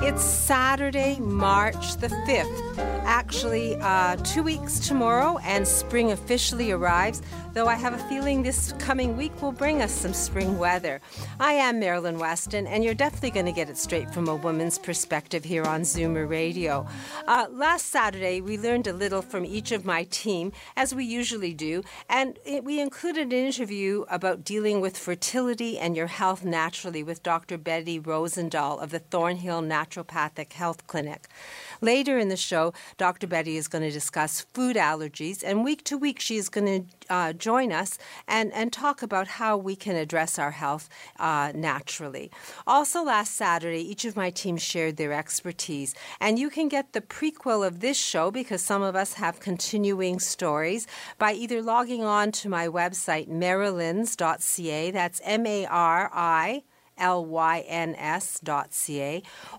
It's Saturday, March the 5th. Actually, uh, two weeks tomorrow, and spring officially arrives, though I have a feeling this coming week will bring us some spring weather. I am Marilyn Weston, and you're definitely going to get it straight from a woman's perspective here on Zoomer Radio. Uh, last Saturday, we learned a little from each of my team, as we usually do, and it, we included an interview about dealing with fertility and your health naturally with Dr. Betty Rosendahl of the Thornhill Naturopathic Health Clinic. Later in the show, Dr. Betty is going to discuss food allergies, and week to week, she is going to uh, join us and, and talk about how we can address our health uh, naturally. Also, last Saturday, each of my teams shared their expertise, and you can get the prequel of this show because some of us have continuing stories by either logging on to my website, marilyns.ca. That's M A R I lyns.ca,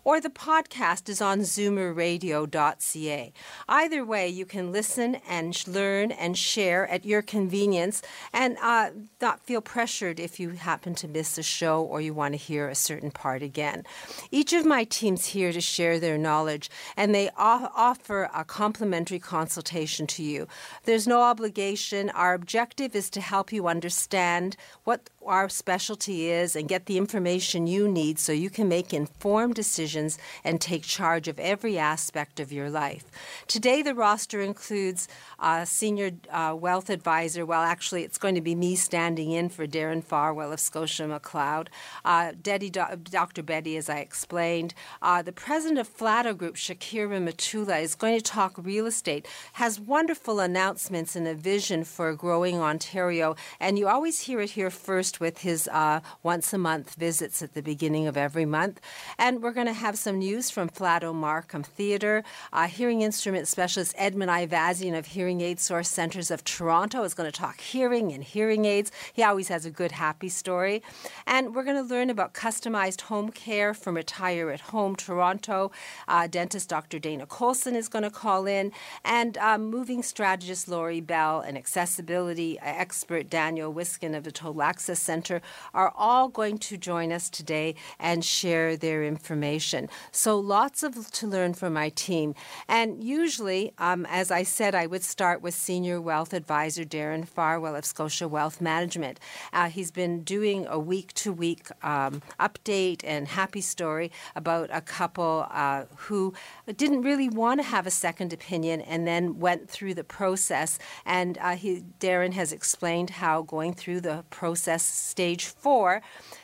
or the podcast is on zoomerradio.ca. Either way, you can listen and learn and share at your convenience and uh, not feel pressured if you happen to miss a show or you want to hear a certain part again. Each of my teams here to share their knowledge, and they offer a complimentary consultation to you. There's no obligation. Our objective is to help you understand what our specialty is and get the information you need so you can make informed decisions and take charge of every aspect of your life. Today, the roster includes a senior uh, wealth advisor. Well, actually, it's going to be me standing in for Darren Farwell of Scotia McLeod. Uh, Daddy, Dr. Betty, as I explained. Uh, the president of Flato Group, Shakir Rehmatullah, is going to talk real estate, has wonderful announcements and a vision for growing Ontario. And you always hear it here first with his uh, once a month visits at the beginning of every month. And we're going to have some news from Flato Markham Theatre. Uh, hearing instrument specialist Edmund Ivazian of Hearing Aid Source Centres of Toronto is going to talk hearing and hearing aids. He always has a good, happy story. And we're going to learn about customized home care from Retire at Home Toronto. Uh, dentist Dr. Dana Colson is going to call in. And um, moving strategist Lori Bell and accessibility expert Daniel Wiskin of the Total Access Center are all going to join us today and share their information. So lots of to learn from my team. And usually, um, as I said, I would start with Senior Wealth Advisor Darren Farwell of Scotia Wealth Management. Uh, he's been doing a week to week update and happy story about a couple uh, who didn't really want to have a second opinion and then went through the process. And uh, he, Darren has explained how going through the process stage four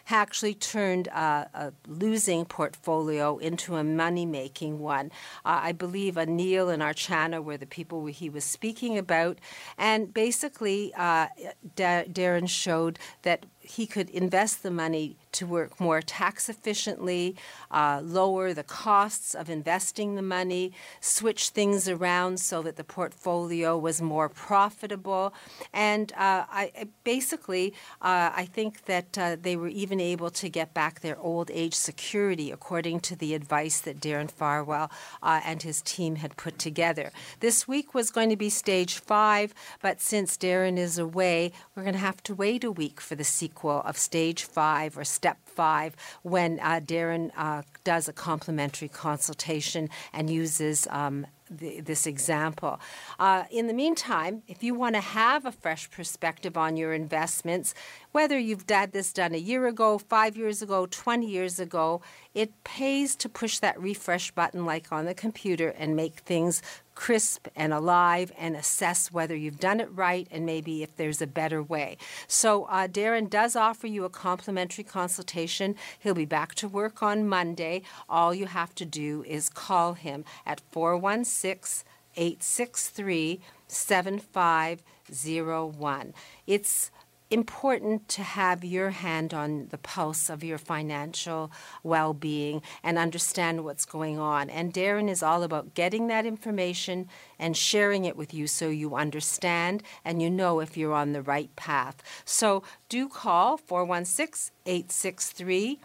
actually turned a, a losing portfolio into a money making one. Uh, I believe Anil and Archana were the people he was speaking about. And basically, uh, Darren showed that he could invest the money to work more tax efficiently, uh, lower the costs of investing the money, switch things around so that the portfolio was more profitable. And uh, I basically, uh, I think that uh, they were even able to get back their old age security according to the advice that Darren Farwell uh, and his team had put together. This week was going to be stage five, but since Darren is away, we're going to have to wait a week for the sequel of stage five or step five when uh, Darren uh, does a complimentary consultation and uses um, the, this example. Uh, in the meantime, if you want to have a fresh perspective on your investments, whether you've had this done a year ago, five years ago, 20 years ago, it pays to push that refresh button like on the computer and make things crisp and alive and assess whether you've done it right and maybe if there's a better way. So, uh, Darren does offer you a complimentary consultation. He'll be back to work on Monday. All you have to do is call him at 416 863 7501. It's important to have your hand on the pulse of your financial well being and understand what's going on. And Darren is all about getting that information and sharing it with you so you understand and you know if you're on the right path. So do call 416 863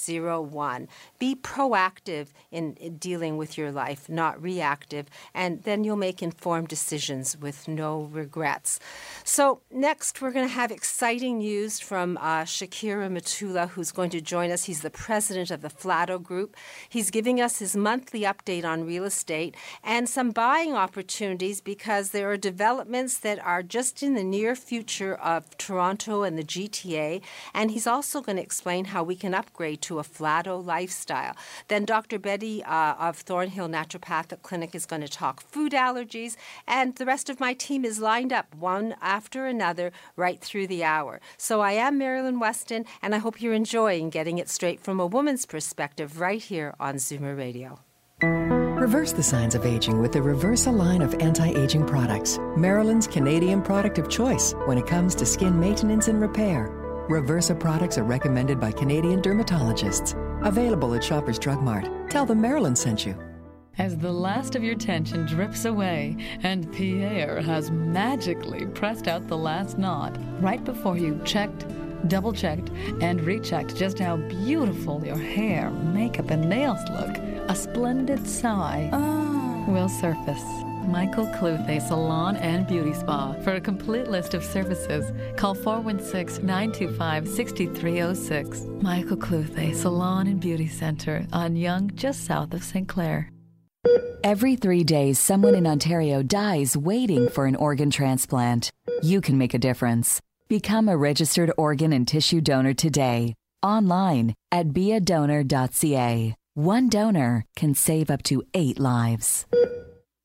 7501. Be proactive in, in, dealing with your life, not reactive, and then you'll make informed decisions with no regrets. So, next, we're going to have exciting news from uh, Shakir Rehmatullah, who's going to join us. He's the president of the Flato Group. He's giving us his monthly update on real estate and some buying opportunities because there are developments that are just in the near future of Toronto and the GTA. And he's also going to explain how we can upgrade to a Flato lifestyle. Then Dr. Betty uh, of Thornhill Naturopathic Clinic is going to talk food allergies, and the rest of my team is lined up one after another right through the hour. So I am Marilyn Weston, and I hope you're enjoying getting it straight from a woman's perspective right here on Zoomer Radio. Reverse the signs of aging with the Reversa line of anti aging products, Marilyn's Canadian product of choice when it comes to skin maintenance and repair. Reversa products are recommended by Canadian dermatologists. Available at Shoppers Drug Mart. Tell them Marilyn sent you. As the last of your tension drips away and Pierre has magically pressed out the last knot right before you checked, double checked, and rechecked just how beautiful your hair, makeup, and nails look, a splendid sigh oh. Will surface. Michael Cluthe Salon and Beauty Spa. For a complete list of services, call 416 925 6306. Michael Cluthe Salon and Beauty Center on Yonge, just south of St. Clair. Every three days, someone in Ontario dies waiting for an organ transplant. You can make a difference. Become a registered organ and tissue donor today, online at beadonor.ca. One donor can save up to eight lives.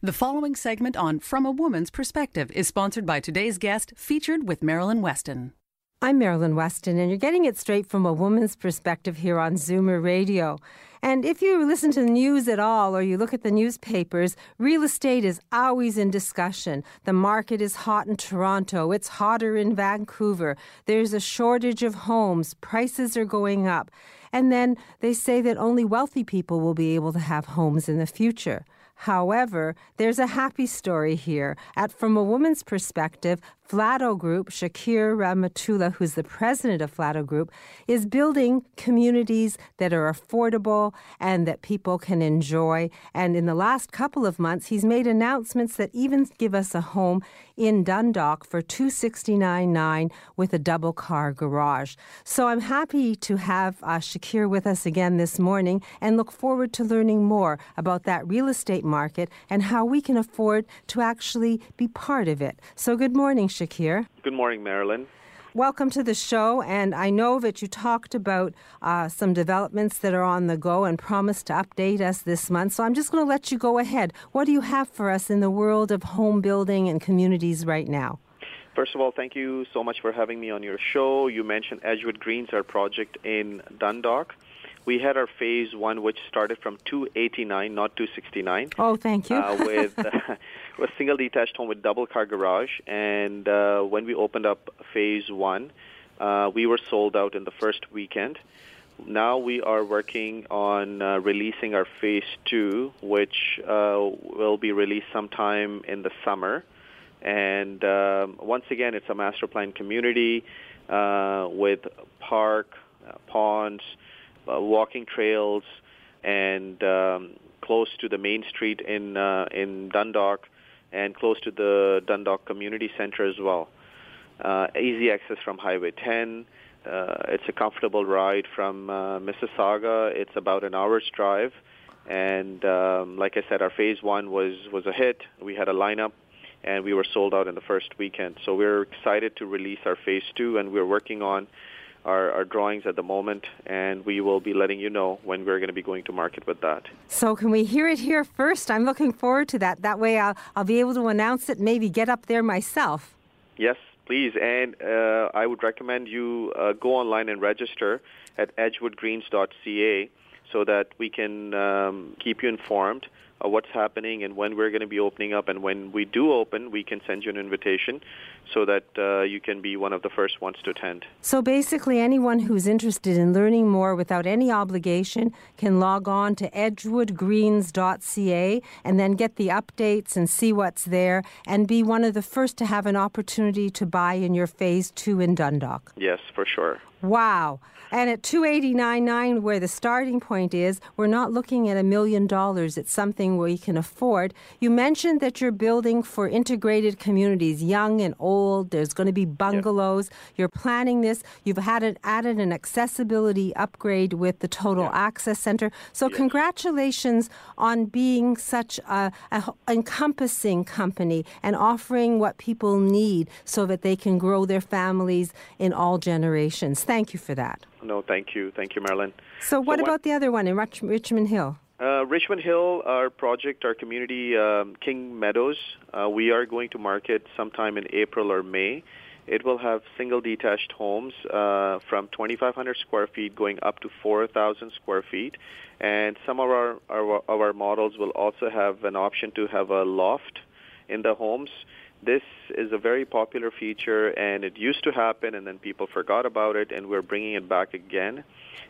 The following segment on From a Woman's Perspective is sponsored by today's guest, featured with Marilyn Weston. I'm Marilyn Weston, and you're getting it straight from a woman's perspective here on Zoomer Radio. And if you listen to the news at all or you look at the newspapers, real estate is always in discussion. The market is hot in Toronto, it's hotter in Vancouver. There's a shortage of homes, prices are going up. And then they say that only wealthy people will be able to have homes in the future. However, there's a happy story here. At From a Woman's Perspective, Flato Group, Shakir Rehmatullah, who's the president of Flato Group, is building communities that are affordable and that people can enjoy. And in the last couple of months, he's made announcements that even give us a home in Dundalk for two sixty nine nine with a double car garage. So I'm happy to have uh, Shakir with us again this morning and look forward to learning more about that real estate market and how we can afford to actually be part of it. So good morning, Shakir. Good morning, Marilyn. Welcome to the show, and I know that you talked about uh, some developments that are on the go and promised to update us this month. So I'm just going to let you go ahead. What do you have for us in the world of home building and communities right now? First of all, thank you so much for having me on your show. You mentioned Edgewood Greens, our project in Dundalk. We had our phase one, which started from 289, not 269. Oh, thank you. uh, with uh, a single detached home with double car garage. And uh, when we opened up phase one, uh, we were sold out in the first weekend. Now we are working on uh, releasing our phase two, which uh, will be released sometime in the summer. And um, once again, it's a master plan community uh, with park, uh, ponds, walking trails, and um, close to the main street in uh, in Dundalk, and close to the Dundalk Community Center as well. Uh, easy access from Highway 10. Uh, it's a comfortable ride from uh, Mississauga. It's about an hour's drive, and um, like I said, our phase one was was a hit. We had a lineup, and we were sold out in the first weekend. So we're excited to release our phase two, and we're working on our, our drawings at the moment, and we will be letting you know when we're going to be going to market with that. So, can we hear it here first? I'm looking forward to that. That way, I'll, I'll be able to announce it, maybe get up there myself. Yes, please. And uh, I would recommend you uh, go online and register at edgewoodgreens.ca so that we can um, keep you informed of what's happening and when we're going to be opening up. And when we do open, we can send you an invitation so that uh, you can be one of the first ones to attend. So basically, anyone who's interested in learning more without any obligation can log on to edgewoodgreens.ca and then get the updates and see what's there and be one of the first to have an opportunity to buy in your phase two in Dundalk. Yes, for sure. Wow. And at 289.9 where the starting point is, we're not looking at a million dollars. It's something we can afford. You mentioned that you're building for integrated communities, young and old. There's going to be bungalows. You're planning this. You've had it, added an accessibility upgrade with the Total Access Center. So congratulations on being such a, a encompassing company and offering what people need so that they can grow their families in all generations. Thank you for that. No, thank you. Thank you, Marilyn. So, what about the other one in Rich- Richmond Hill? Uh, Richmond Hill, our project, our community, um, King Meadows, uh, we are going to market sometime in April or May. It will have single detached homes uh, from 2,500 square feet going up to 4,000 square feet. And some of our, our, of our models will also have an option to have a loft in the homes. This is a very popular feature, and it used to happen, and then people forgot about it, and we're bringing it back again.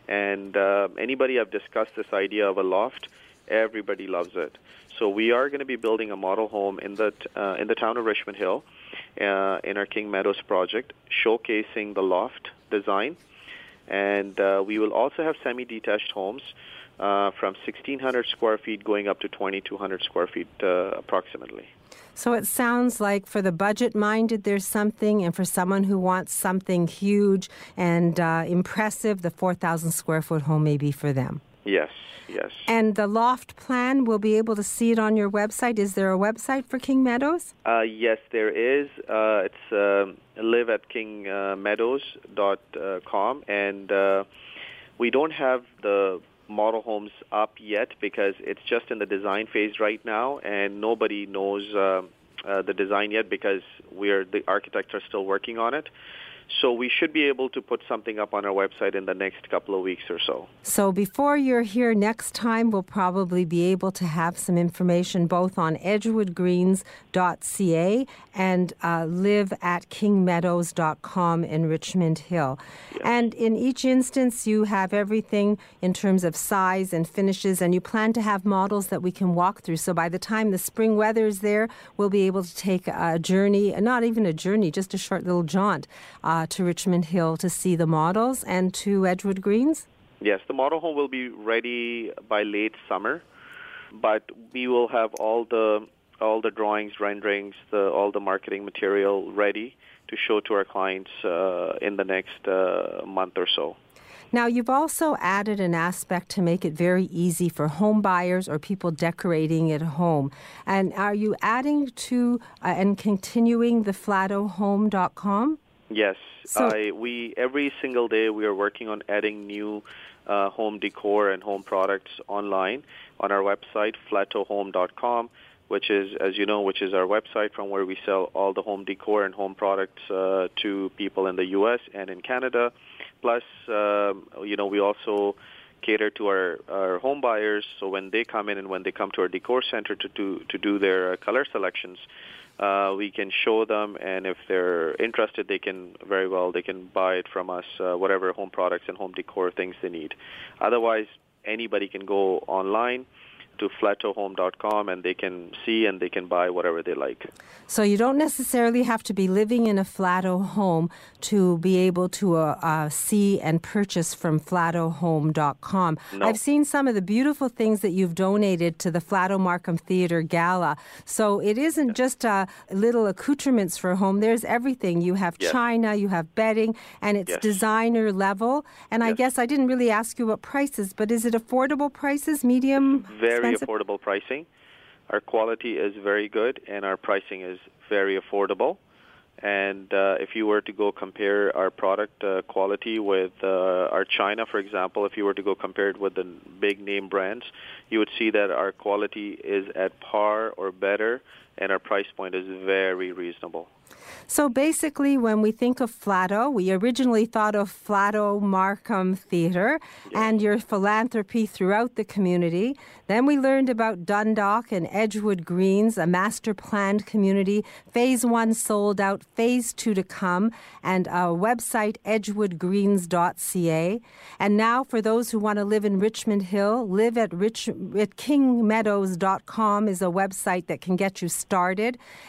And uh, anybody I've discussed this idea of a loft, everybody loves it. So we are going to be building a model home in the uh, in the town of Richmond Hill, uh, in our King Meadows project, showcasing the loft design, and uh, we will also have semi-detached homes. Uh, from 1,600 square feet going up to 2,200 square feet uh, approximately. So it sounds like for the budget minded, there's something, and for someone who wants something huge and uh, impressive, the 4,000 square foot home may be for them. Yes, yes. And the loft plan, we'll be able to see it on your website. Is there a website for King Meadows? Uh, yes, there is. Uh, it's uh, live at kingmeadows.com, and uh, we don't have the model homes up yet because it's just in the design phase right now, and nobody knows uh, uh, the design yet because we're the architects are still working on it. So we should be able to put something up on our website in the next couple of weeks or so. So before you're here next time, we'll probably be able to have some information both on edgewoodgreens.ca and uh, live at kingmeadows.com in Richmond Hill. Yes. And in each instance, you have everything in terms of size and finishes, and you plan to have models that we can walk through. So by the time the spring weather is there, we'll be able to take a journey, not even a journey, just a short little jaunt. Uh, uh, to Richmond Hill to see the models and to Edgewood Greens? Yes, the model home will be ready by late summer, but we will have all the all the drawings, renderings, the, all the marketing material ready to show to our clients uh, in the next uh, month or so. Now, you've also added an aspect to make it very easy for home buyers or people decorating at home. And are you adding to uh, and continuing the flatohome.com? Yes, so, I, we every single day we are working on adding new uh, home decor and home products online on our website flatohome.com, which is, as you know, which is our website from where we sell all the home decor and home products uh, to people in the U.S. and in Canada. Plus, um, you know, we also cater to our, our home buyers. So when they come in and when they come to our decor center to do to do their uh, color selections, uh, we can show them, and if they're interested, they can very well they can buy it from us, uh, whatever home products and home decor things they need. Otherwise, anybody can go online to flatohome.com and they can see and they can buy whatever they like. So you don't necessarily have to be living in a Flato home to be able to uh, uh, see and purchase from flatohome.com. No. I've seen some of the beautiful things that you've donated to the Flato Markham Theatre Gala. So it isn't yes. just uh, little accoutrements for home. There's everything. You have yes. china, you have bedding, and it's yes. designer level. And I guess I didn't really ask you what prices, but is it affordable prices, medium? Very very affordable pricing. Our quality is very good, and our pricing is very affordable. And uh, if you were to go compare our product uh, quality with uh, our China, for example, if you were to go compare it with the big name brands, you would see that our quality is at par or better, and our price point is very reasonable. So basically, when we think of Flato, we originally thought of Flato Markham Theatre and your philanthropy throughout the community. Then we learned about Dundalk and Edgewood Greens, a master planned community. Phase one sold out, phase two to come, and our website, edgewoodgreens.ca. And now, for those who want to live in Richmond Hill, live at, rich, at kingmeadows.com is a website that can get you started.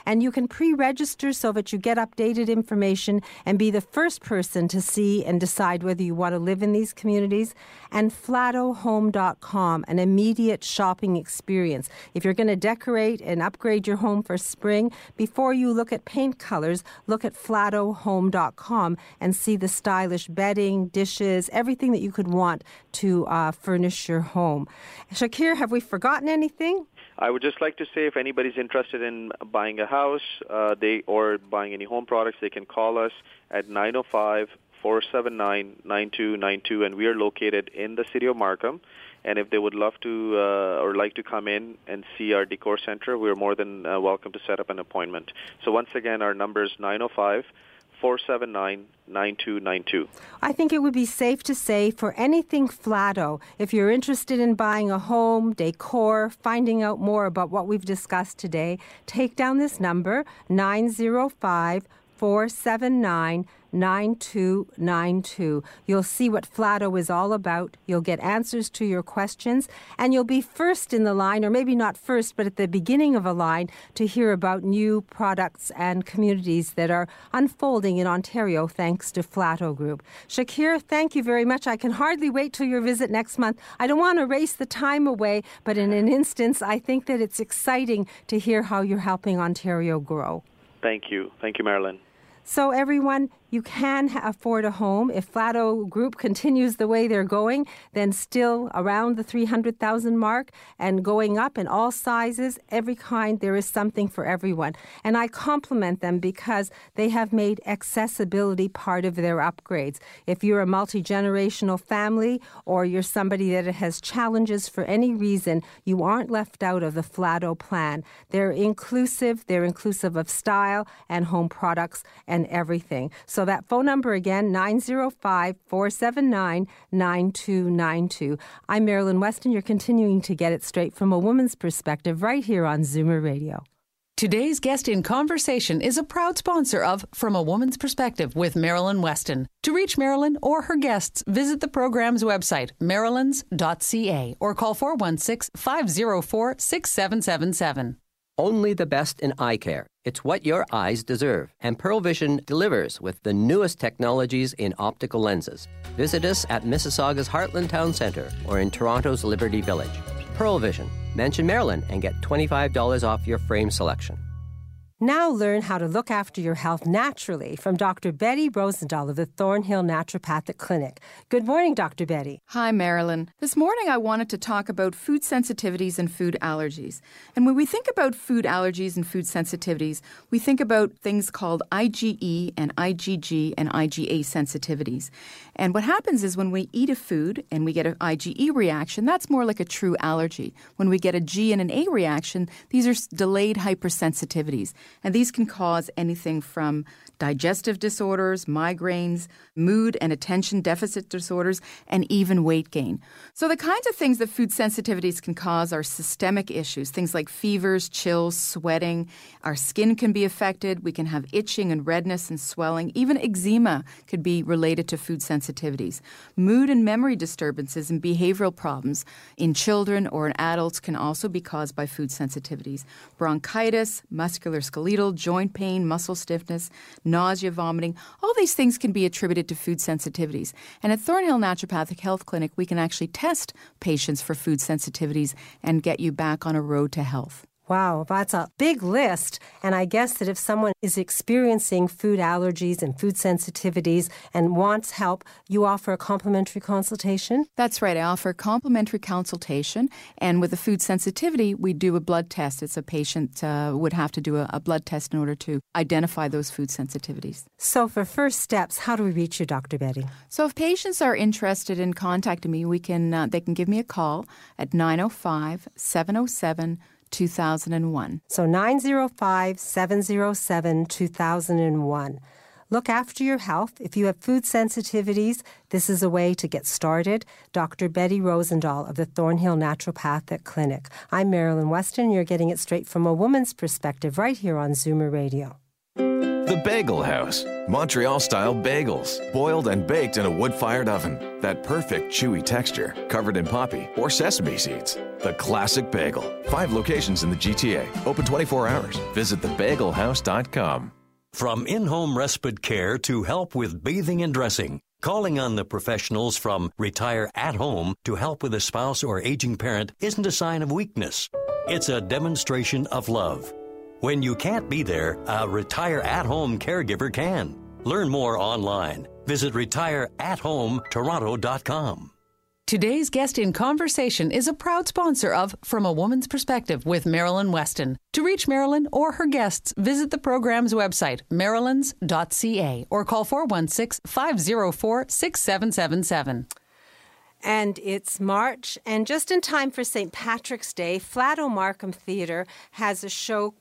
And you can pre register so that you get updated information and be the first person to see and decide whether you want to live in these communities. And flatohome.com, an immediate shopping experience. If you're going to decorate and upgrade your home for spring, before you look at paint colors, look at flatohome.com and see the stylish bedding, dishes, everything that you could want to uh, furnish your home. Shakir, have we forgotten anything? I would just like to say if anybody's interested in buying a house uh, they or buying any home products, they can call us at 905 479 9292, and we are located in the city of Markham. And if they would love to uh, or like to come in and see our decor center, we're more than uh, welcome to set up an appointment. So once again, our number is 905 479 9292. I think it would be safe to say for anything Flato, if you're interested in buying a home, decor, finding out more about what we've discussed today, take down this number 905 479 9292. You'll see what Flato is all about. You'll get answers to your questions, and you'll be first in the line, or maybe not first, but at the beginning of a line to hear about new products and communities that are unfolding in Ontario thanks to Flato Group. Shakir, thank you very much. I can hardly wait till your visit next month. I don't want to race the time away, but in an instance, I think that it's exciting to hear how you're helping Ontario grow. Thank you. Thank you, Marilyn. So, everyone, you can afford a home. If Flato Group continues the way they're going, then still around the 300,000 mark and going up in all sizes, every kind, there is something for everyone. And I compliment them because they have made accessibility part of their upgrades. If you're a multi generational family or you're somebody that has challenges for any reason, you aren't left out of the Flato plan. They're inclusive, they're inclusive of style and home products and everything. So that phone number again, 905 479 9292. I'm Marilyn Weston. You're continuing to get it straight from a woman's perspective right here on Zoomer Radio. Today's guest in conversation is a proud sponsor of From a Woman's Perspective with Marilyn Weston. To reach Marilyn or her guests, visit the program's website, marilyns.ca, or call 416 504 6777. Only the best in eye care. It's what your eyes deserve. And Pearle Vision delivers with the newest technologies in optical lenses. Visit us at Mississauga's Heartland Town Centre or in Toronto's Liberty Village. Pearle Vision. Mention Marilyn and get $25 off your frame selection. Now learn how to look after your health naturally from Dr. Betty Rosendahl of the Thornhill Naturopathic Clinic. Good morning, Dr. Betty. Hi, Marilyn. This morning I wanted to talk about food sensitivities and food allergies. And when we think about food allergies and food sensitivities, we think about things called IgE and IgG and IgA sensitivities. And what happens is when we eat a food and we get an IgE reaction, that's more like a true allergy. When we get a G and an A reaction, these are delayed hypersensitivities. And these can cause anything from digestive disorders, migraines, mood and attention deficit disorders, and even weight gain. So, the kinds of things that food sensitivities can cause are systemic issues, things like fevers, chills, sweating. Our skin can be affected. We can have itching and redness and swelling. Even eczema could be related to food sensitivities. Mood and memory disturbances and behavioral problems in children or in adults can also be caused by food sensitivities. Bronchitis, musculoskeletal, joint pain, muscle stiffness, nausea, vomiting, all these things can be attributed to food sensitivities. And at Thornhill Naturopathic Health Clinic, we can actually test patients for food sensitivities and get you back on a road to health. Wow, that's a big list. And I guess that if someone is experiencing food allergies and food sensitivities and wants help, you offer a complimentary consultation? That's right. I offer a complimentary consultation. And with a food sensitivity, we do a blood test. It's a patient uh, would have to do a, a blood test in order to identify those food sensitivities. So, for first steps, how do we reach you, Dr. Betty? So, if patients are interested in contacting me, we can uh, they can give me a call at 905 707 2001. So 905 707 2001. Look after your health. If you have food sensitivities, this is a way to get started. Dr. Betty Rosendahl of the Thornhill Naturopathic Clinic. I'm Marilyn Weston. You're getting it straight from a woman's perspective right here on Zoomer Radio. The Bagel House. Montreal style bagels, boiled and baked in a wood fired oven. That perfect chewy texture, covered in poppy or sesame seeds. The classic bagel. Five locations in the GTA, open 24 hours. Visit thebagelhouse.com. From in home respite care to help with bathing and dressing, calling on the professionals from Retire at Home to help with a spouse or aging parent isn't a sign of weakness. It's a demonstration of love. When you can't be there, a retire at home caregiver can. Learn more online. Visit retireathometoronto.com. Today's guest in conversation is a proud sponsor of From a Woman's Perspective with Marilyn Weston. To reach Marilyn or her guests, visit the program's website, marilyns.ca, or call 416 504 6777. And it's March, and just in time for St. Patrick's Day, Flato Markham Theatre has a show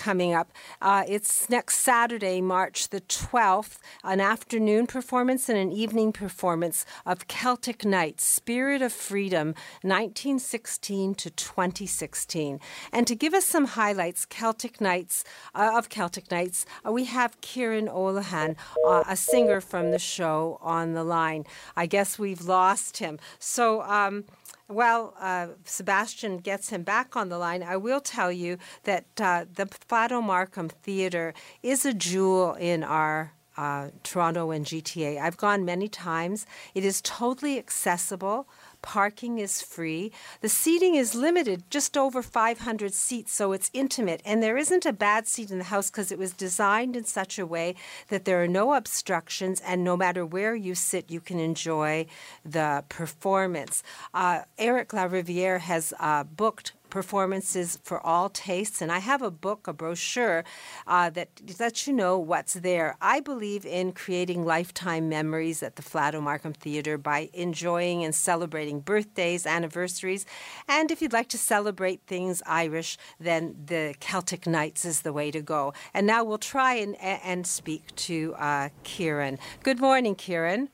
coming up. Uh, it's next Saturday, March the 12th, an afternoon performance and an evening performance of Celtic Knights, Spirit of Freedom, 1916 to 2016. And to give us some highlights, Celtic Knights, uh, of Celtic Knights, uh, we have Kieran O'Lahan, uh, a singer from the show, on the line. I guess we've lost him. So, um, while uh, Sebastian gets him back on the line, I will tell you that uh, the Flato Markham Theatre is a jewel in our uh, Toronto and GTA. I've gone many times. It is totally accessible. Parking is free. The seating is limited, just over 500 seats, so it's intimate. And there isn't a bad seat in the house because it was designed in such a way that there are no obstructions, and no matter where you sit, you can enjoy the performance. Uh, Eric Lariviere has uh, booked performances for all tastes. And I have a book, a brochure uh, that lets you know what's there. I believe in creating lifetime memories at the Flato Markham Theatre by enjoying and celebrating birthdays, anniversaries. And if you'd like to celebrate things Irish, then the Celtic Knights is the way to go. And now we'll try and, and speak to uh, Kieran. Good morning, Kieran.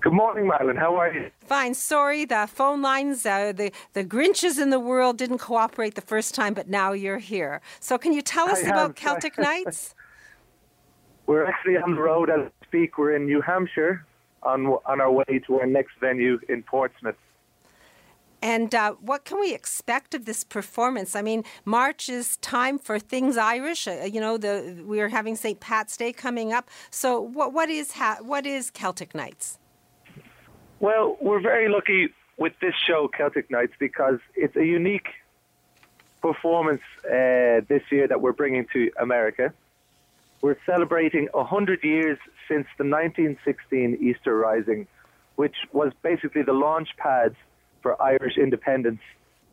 Good morning, Madeline. How are you? Fine. Sorry, the phone lines, uh, the the Grinches in the world didn't cooperate the first time, but now you're here. So, can you tell us I about have- Celtic Knights? We're actually on the road as we speak. We're in New Hampshire on on our way to our next venue in Portsmouth. And uh, what can we expect of this performance? I mean, March is time for things Irish. Uh, you know, the we are having St. Pat's Day coming up. So, what what is ha- what is Celtic Knights? Well, we're very lucky with this show, Celtic Knights, because it's a unique performance uh, this year that we're bringing to America. We're celebrating 100 years since the 1916 Easter Rising, which was basically the launch pad for Irish independence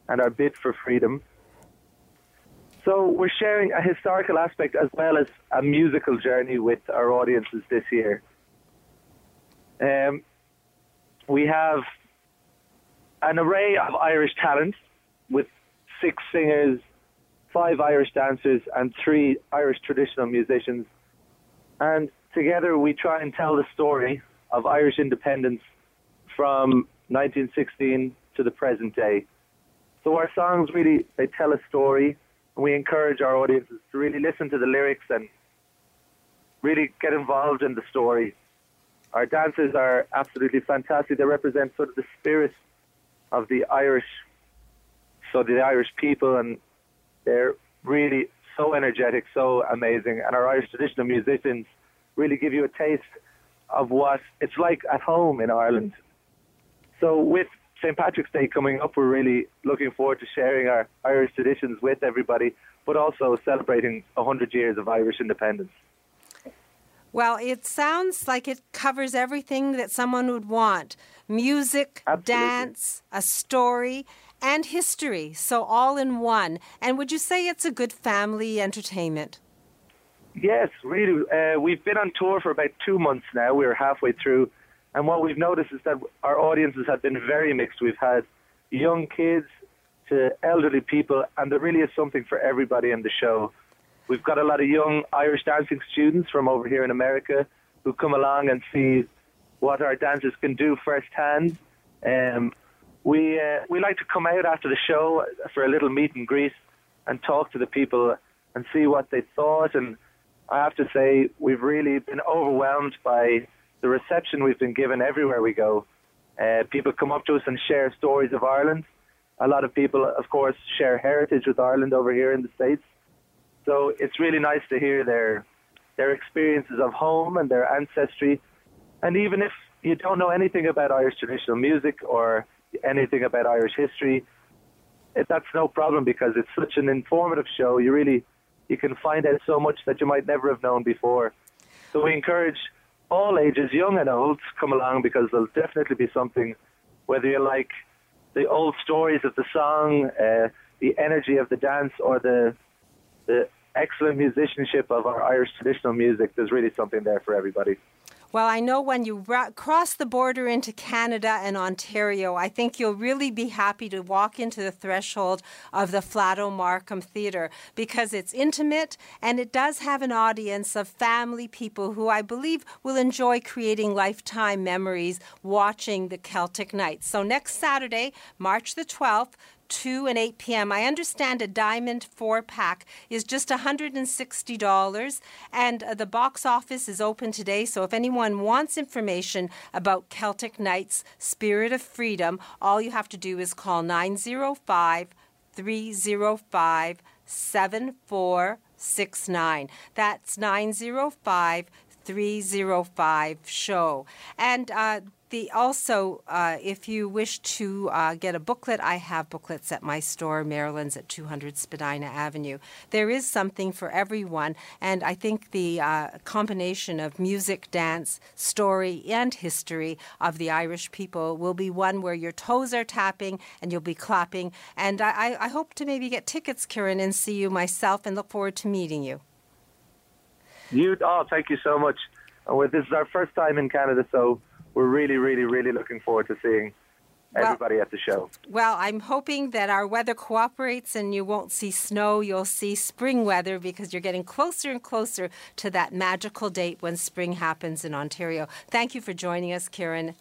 and our bid for freedom. So we're sharing a historical aspect as well as a musical journey with our audiences this year. Um, we have an array of Irish talent with six singers, five Irish dancers, and three Irish traditional musicians. And together we try and tell the story of Irish independence from 1916 to the present day. So our songs really they tell a story, and we encourage our audiences to really listen to the lyrics and really get involved in the story. Our dancers are absolutely fantastic. They represent sort of the spirit of the Irish, so the Irish people, and they're really so energetic, so amazing. And our Irish traditional musicians really give you a taste of what it's like at home in Ireland. So with St. Patrick's Day coming up, we're really looking forward to sharing our Irish traditions with everybody, but also celebrating 100 years of Irish independence. Well, it sounds like it covers everything that someone would want music, Absolutely. dance, a story, and history. So, all in one. And would you say it's a good family entertainment? Yes, really. Uh, we've been on tour for about two months now. We're halfway through. And what we've noticed is that our audiences have been very mixed. We've had young kids to elderly people, and there really is something for everybody in the show. We've got a lot of young Irish dancing students from over here in America who come along and see what our dancers can do firsthand. Um, we uh, we like to come out after the show for a little meet and greet and talk to the people and see what they thought. And I have to say, we've really been overwhelmed by the reception we've been given everywhere we go. Uh, people come up to us and share stories of Ireland. A lot of people, of course, share heritage with Ireland over here in the States. So it's really nice to hear their their experiences of home and their ancestry. And even if you don't know anything about Irish traditional music or anything about Irish history, that's no problem because it's such an informative show. You really you can find out so much that you might never have known before. So we encourage all ages, young and old, to come along because there'll definitely be something, whether you like the old stories of the song, uh, the energy of the dance, or the the excellent musicianship of our Irish traditional music. There's really something there for everybody. Well, I know when you ra- cross the border into Canada and Ontario, I think you'll really be happy to walk into the threshold of the Flato Markham Theatre because it's intimate and it does have an audience of family people who I believe will enjoy creating lifetime memories watching the Celtic Knights. So next Saturday, March the 12th, 2 and 8 p.m. I understand a diamond four pack is just $160, and uh, the box office is open today. So if anyone wants information about Celtic Knights Spirit of Freedom, all you have to do is call 905 305 7469. That's 905 305 show. And uh, the also, uh, if you wish to uh, get a booklet, I have booklets at my store, Marilyn's at 200 Spadina Avenue. There is something for everyone, and I think the uh, combination of music, dance, story, and history of the Irish people will be one where your toes are tapping and you'll be clapping. And I, I hope to maybe get tickets, Kieran, and see you myself, and look forward to meeting you. You, oh, thank you so much. Uh, this is our first time in Canada, so we're really, really, really looking forward to seeing everybody well, at the show. Well, I'm hoping that our weather cooperates and you won't see snow. You'll see spring weather because you're getting closer and closer to that magical date when spring happens in Ontario. Thank you for joining us, Kieran.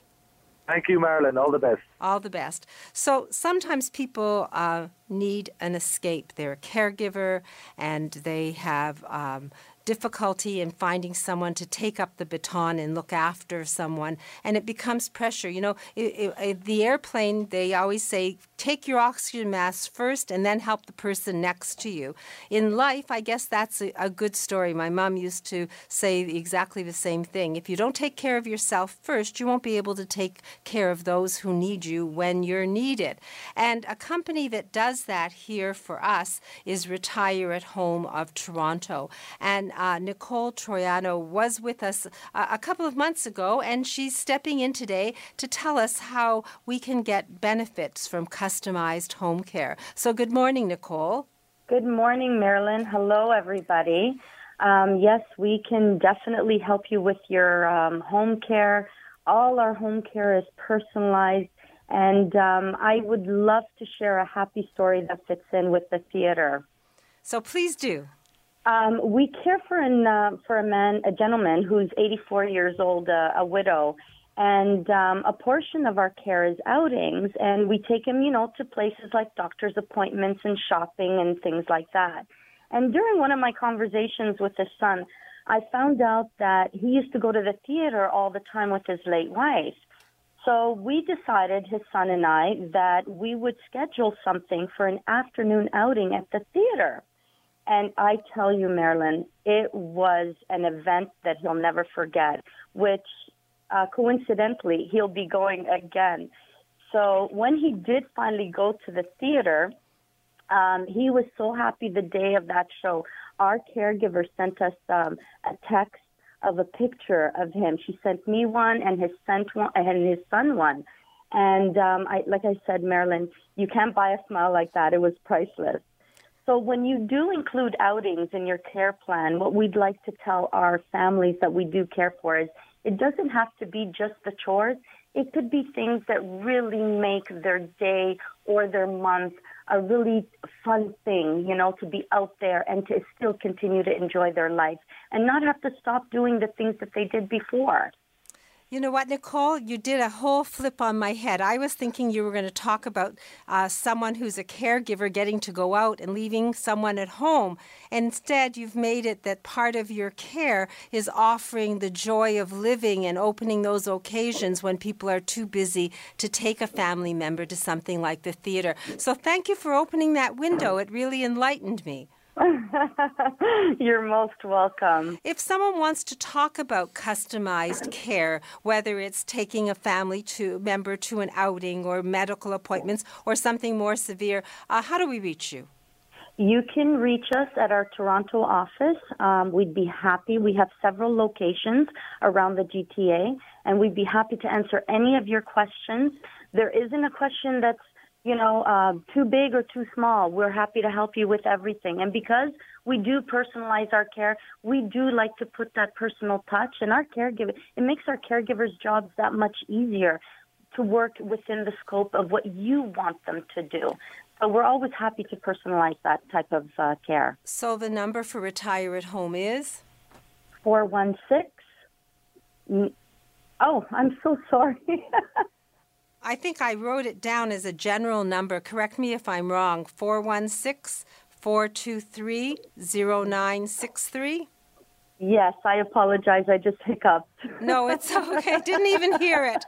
Thank you, Marilyn. All the best. All the best. So sometimes people uh, need an escape. They're a caregiver and they have. Um, difficulty in finding someone to take up the baton and look after someone, and it becomes pressure. You know, it, it, the airplane, they always say, take your oxygen mask first and then help the person next to you. In life, I guess that's a, a good story. My mom used to say exactly the same thing. If you don't take care of yourself first, you won't be able to take care of those who need you when you're needed. And a company that does that here for us is Retire at Home of Toronto. And uh, Nicole Troiano was with us uh, a couple of months ago, and she's stepping in today to tell us how we can get benefits from customized home care. So, good morning, Nicole. Good morning, Marilyn. Hello, everybody. Um, yes, we can definitely help you with your um, home care. All our home care is personalized. And um, I would love to share a happy story that fits in with the theater. So please do. Um, we care for an uh, for a man, a gentleman who's 84 years old, uh, a widow, and um, a portion of our care is outings, and we take him, you know, to places like doctor's appointments and shopping and things like that. And during one of my conversations with his son, I found out that he used to go to the theater all the time with his late wife. So we decided, his son and I, that we would schedule something for an afternoon outing at the theater. And I tell you, Marilyn, it was an event that he'll never forget, which uh, coincidentally, he'll be going again. so when he did finally go to the theater, um, he was so happy the day of that show. Our caregiver sent us um, a text of a picture of him. She sent me one and his son one, and his son one. And um, I, like I said, Marilyn, you can't buy a smile like that. It was priceless. So when you do include outings in your care plan, what we'd like to tell our families that we do care for is it doesn't have to be just the chores. It could be things that really make their day or their month a really fun thing, you know, to be out there and to still continue to enjoy their life and not have to stop doing the things that they did before. You know what, Nicole? You did a whole flip on my head. I was thinking you were going to talk about uh, someone who's a caregiver getting to go out and leaving someone at home. Instead, you've made it that part of your care is offering the joy of living and opening those occasions when people are too busy to take a family member to something like the theater. So, thank you for opening that window. It really enlightened me. You're most welcome. If someone wants to talk about customized care, whether it's taking a family to member to an outing or medical appointments or something more severe, uh, how do we reach you? You can reach us at our Toronto office. Um, we'd be happy. We have several locations around the GTA, and we'd be happy to answer any of your questions. There isn't a question that's you know, uh, too big or too small. We're happy to help you with everything. And because we do personalize our care, we do like to put that personal touch. And our caregiver, it makes our caregivers' jobs that much easier to work within the scope of what you want them to do. So we're always happy to personalize that type of uh, care. So the number for Retire at Home is? 416. Oh, I'm so sorry. I think I wrote it down as a general number. Correct me if I'm wrong. 416 423 0963. Yes, I apologize. I just hiccuped. No, it's okay. Didn't even hear it.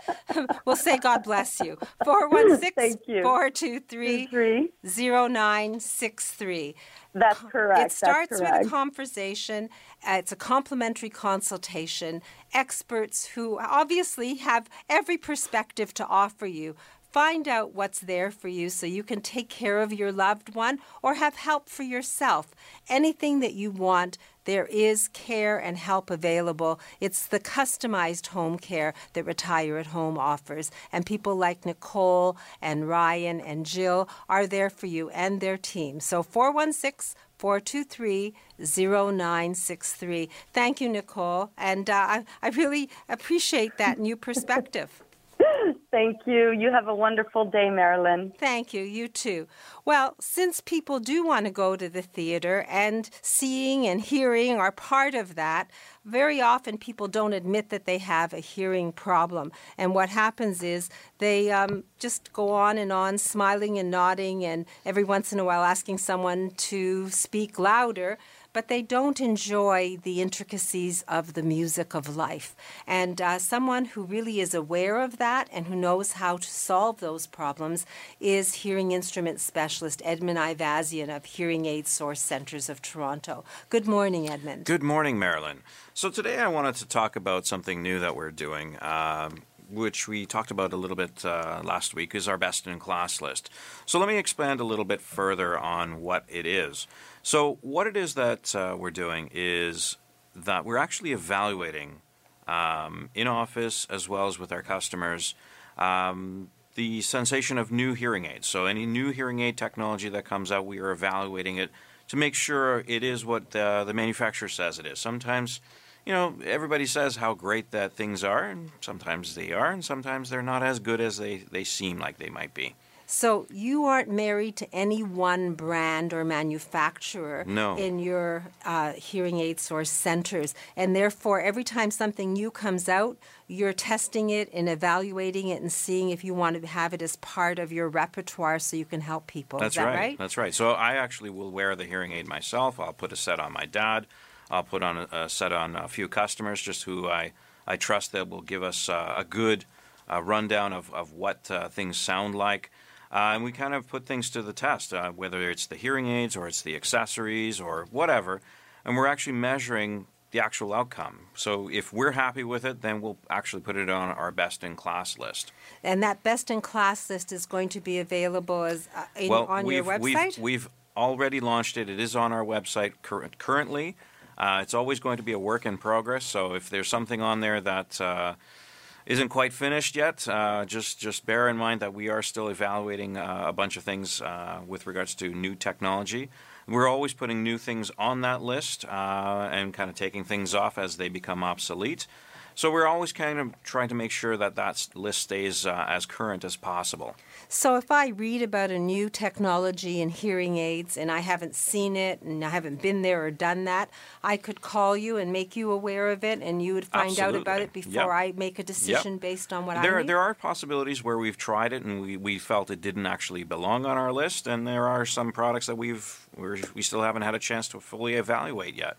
we'll say God bless you. 416 423 0963. That's correct. It starts correct. with a conversation. Uh, it's a complimentary consultation. Experts who obviously have every perspective to offer you Find out what's there for you so you can take care of your loved one or have help for yourself. Anything that you want, there is care and help available. It's the customized home care that Retire at Home offers. And people like Nicole and Ryan and Jill are there for you and their team. So 416 423 0963. Thank you, Nicole. And uh, I, I really appreciate that new perspective. Thank you. You have a wonderful day, Marilyn. Thank you. You too. Well, since people do want to go to the theater and seeing and hearing are part of that, very often people don't admit that they have a hearing problem. And what happens is they um, just go on and on, smiling and nodding, and every once in a while asking someone to speak louder but they don't enjoy the intricacies of the music of life. And uh, someone who really is aware of that and who knows how to solve those problems is hearing instrument specialist Edmund Ivazian of Hearing Aid Source Centers of Toronto. Good morning, Edmund. Good morning, Marilyn. So today I wanted to talk about something new that we're doing. Um, which we talked about a little bit uh, last week, is our best in class list. So let me expand a little bit further on what it is. So, what it is that uh, we're doing is that we're actually evaluating um, in office as well as with our customers um, the sensation of new hearing aids. So, any new hearing aid technology that comes out, we are evaluating it to make sure it is what the, the manufacturer says it is. Sometimes, you know, everybody says how great that things are, and sometimes they are, and sometimes they're not as good as they, they seem like they might be. So you aren't married to any one brand or manufacturer no. in your uh, hearing aid source centers, and therefore every time something new comes out, you're testing it and evaluating it and seeing if you want to have it as part of your repertoire so you can help people. That's that right. right. That's right. So I actually will wear the hearing aid myself. I'll put a set on my dad. I'll put on a, a set on a few customers just who I, I trust that will give us uh, a good uh, rundown of, of what uh, things sound like. Uh, and we kind of put things to the test, uh, whether it's the hearing aids or it's the accessories or whatever. And we're actually measuring the actual outcome. So if we're happy with it, then we'll actually put it on our best in class list. And that best in class list is going to be available as uh, in, well, on your website. We've, we've already launched it. It is on our website cur- currently. Uh, it's always going to be a work in progress. So if there's something on there that uh, isn't quite finished yet, uh, just just bear in mind that we are still evaluating uh, a bunch of things uh, with regards to new technology. We're always putting new things on that list uh, and kind of taking things off as they become obsolete. So we're always kind of trying to make sure that that list stays uh, as current as possible. So if I read about a new technology in hearing aids and I haven't seen it and I haven't been there or done that, I could call you and make you aware of it and you would find Absolutely. out about it before Yep. I make a decision Yep. based on what I there, there are possibilities where we've tried it and we, we felt it didn't actually belong on our list, and there are some products that we've we're, we still haven't had a chance to fully evaluate yet.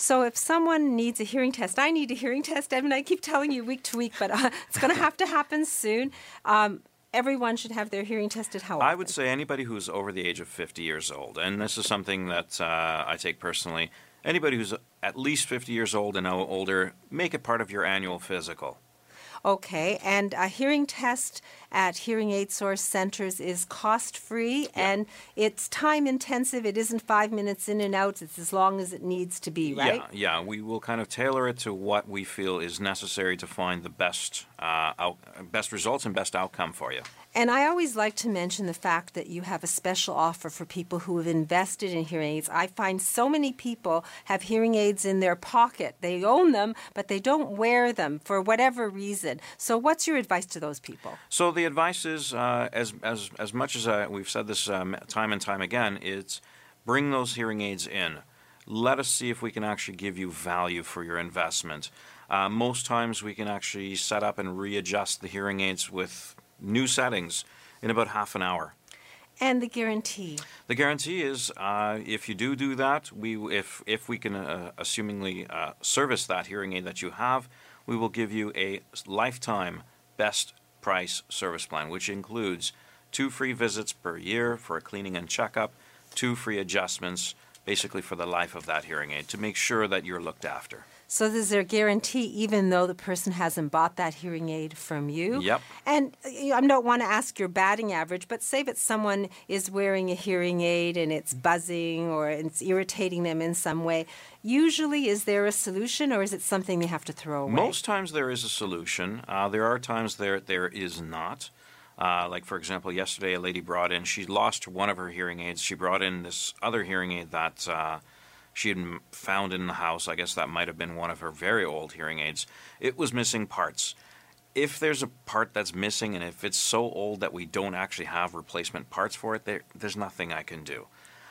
So if someone needs a hearing test, I need a hearing test, Evan. I keep telling you week to week, but uh, it's going to have to happen soon. Um, everyone should have their hearing tested. How often? I would say anybody who's over the age of 50 years old, and this is something that uh, I take personally, anybody who's at least 50 years old and older, make it part of your annual physical. Okay, and a hearing test at hearing aid source centers is cost free and it's time intensive. It isn't five minutes in and out, it's as long as it needs to be, right? Yeah, yeah. We will kind of tailor it to what we feel is necessary to find the best, uh, out, best results and best outcome for you. And I always like to mention the fact that you have a special offer for people who have invested in hearing aids. I find so many people have hearing aids in their pocket. They own them, but they don't wear them for whatever reason. So, what's your advice to those people? So the advice is, uh, as as as much as uh, we've said this um, time and time again, it's bring those hearing aids in. Let us see if we can actually give you value for your investment. Uh, most times we can actually set up and readjust the hearing aids with new settings in about half an hour. And the guarantee. The guarantee is, uh, if you do do that, we if if we can, uh, assumingly uh, service that hearing aid that you have, we will give you a lifetime best price service plan, which includes two free visits per year for a cleaning and checkup, two free adjustments, basically for the life of that hearing aid, to make sure that you're looked after. So, is there a guarantee even though the person hasn't bought that hearing aid from you? Yep. And I don't want to ask your batting average, but say that someone is wearing a hearing aid and it's buzzing or it's irritating them in some way. Usually, is there a solution or is it something they have to throw away? Most times there is a solution. Uh, there are times there there is not. Uh, like for example, yesterday a lady brought in. She lost one of her hearing aids. She brought in this other hearing aid that uh, she had found in the house. I guess that might have been one of her very old hearing aids. It was missing parts. If there's a part that's missing, and if it's so old that we don't actually have replacement parts for it, there, there's nothing I can do.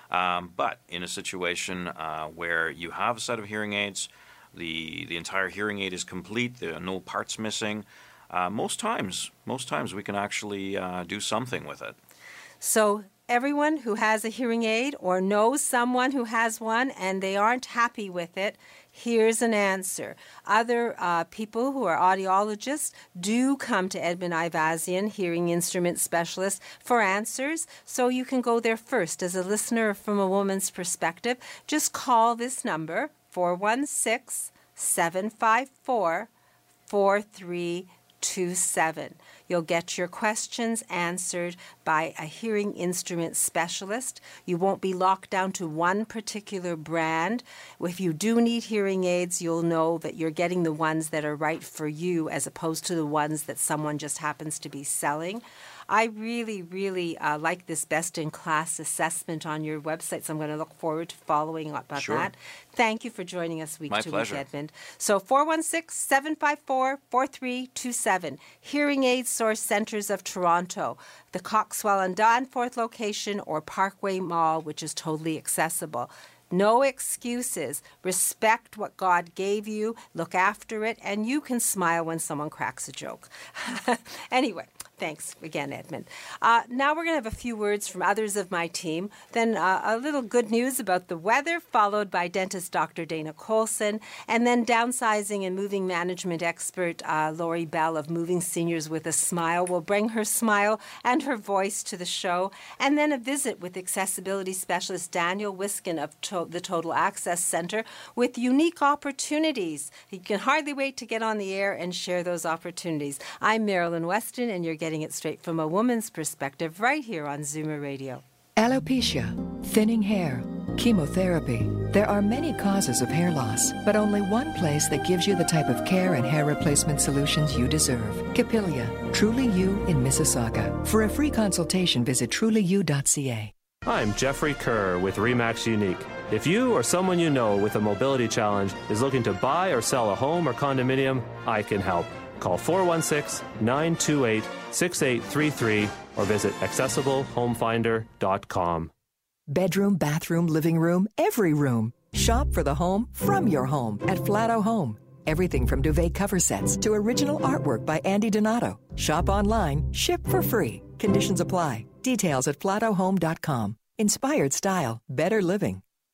Um, but in a situation uh, where you have a set of hearing aids, the the entire hearing aid is complete, there are no parts missing. Uh, most times, most times we can actually uh, do something with it. So, everyone who has a hearing aid or knows someone who has one and they aren't happy with it, here's an answer. Other uh, people who are audiologists do come to Edmund Ivazian, hearing instrument specialist, for answers. So you can go there first. As a listener from a woman's perspective, just call this number 416 754 4327. You'll get your questions answered by a hearing instrument specialist. You won't be locked down to one particular brand. If you do need hearing aids, you'll know that you're getting the ones that are right for you as opposed to the ones that someone just happens to be selling. I really, really uh, like this best in class assessment on your website, so I'm going to look forward to following up on Sure. that. Thank you for joining us week My to pleasure. week, Edmund. So 416 754 4327, Hearing Aid Source Centres of Toronto, the Coxwell and Danforth location, or Parkway Mall, which is totally accessible. No excuses. Respect what God gave you, look after it, and you can smile when someone cracks a joke. anyway, Thanks again, Edmund. Uh, now we're going to have a few words from others of my team. Then uh, a little good news about the weather, followed by dentist Dr. Dana Colson, and then downsizing and moving management expert uh, Lori Bell of Moving Seniors with a Smile will bring her smile and her voice to the show, and then a visit with accessibility specialist Daniel Wiskin of to- the Total Access Center with unique opportunities. You can hardly wait to get on the air and share those opportunities. I'm Marilyn Weston, and you're getting getting it straight from a woman's perspective right here on Zoomer Radio. Alopecia, thinning hair, chemotherapy. There are many causes of hair loss, but only one place that gives you the type of care and hair replacement solutions you deserve. Capilia, Truly You in Mississauga. For a free consultation, visit trulyu.ca. I'm Jeffrey Kerr with REMAX Unique. If you or someone you know with a mobility challenge is looking to buy or sell a home or condominium, I can help. Call 416 928 6833 or visit accessiblehomefinder.com. Bedroom, bathroom, living room, every room. Shop for the home from your home at Flato Home. Everything from duvet cover sets to original artwork by Andy Donato. Shop online, ship for free. Conditions apply. Details at flatohome.com. Inspired style, better living.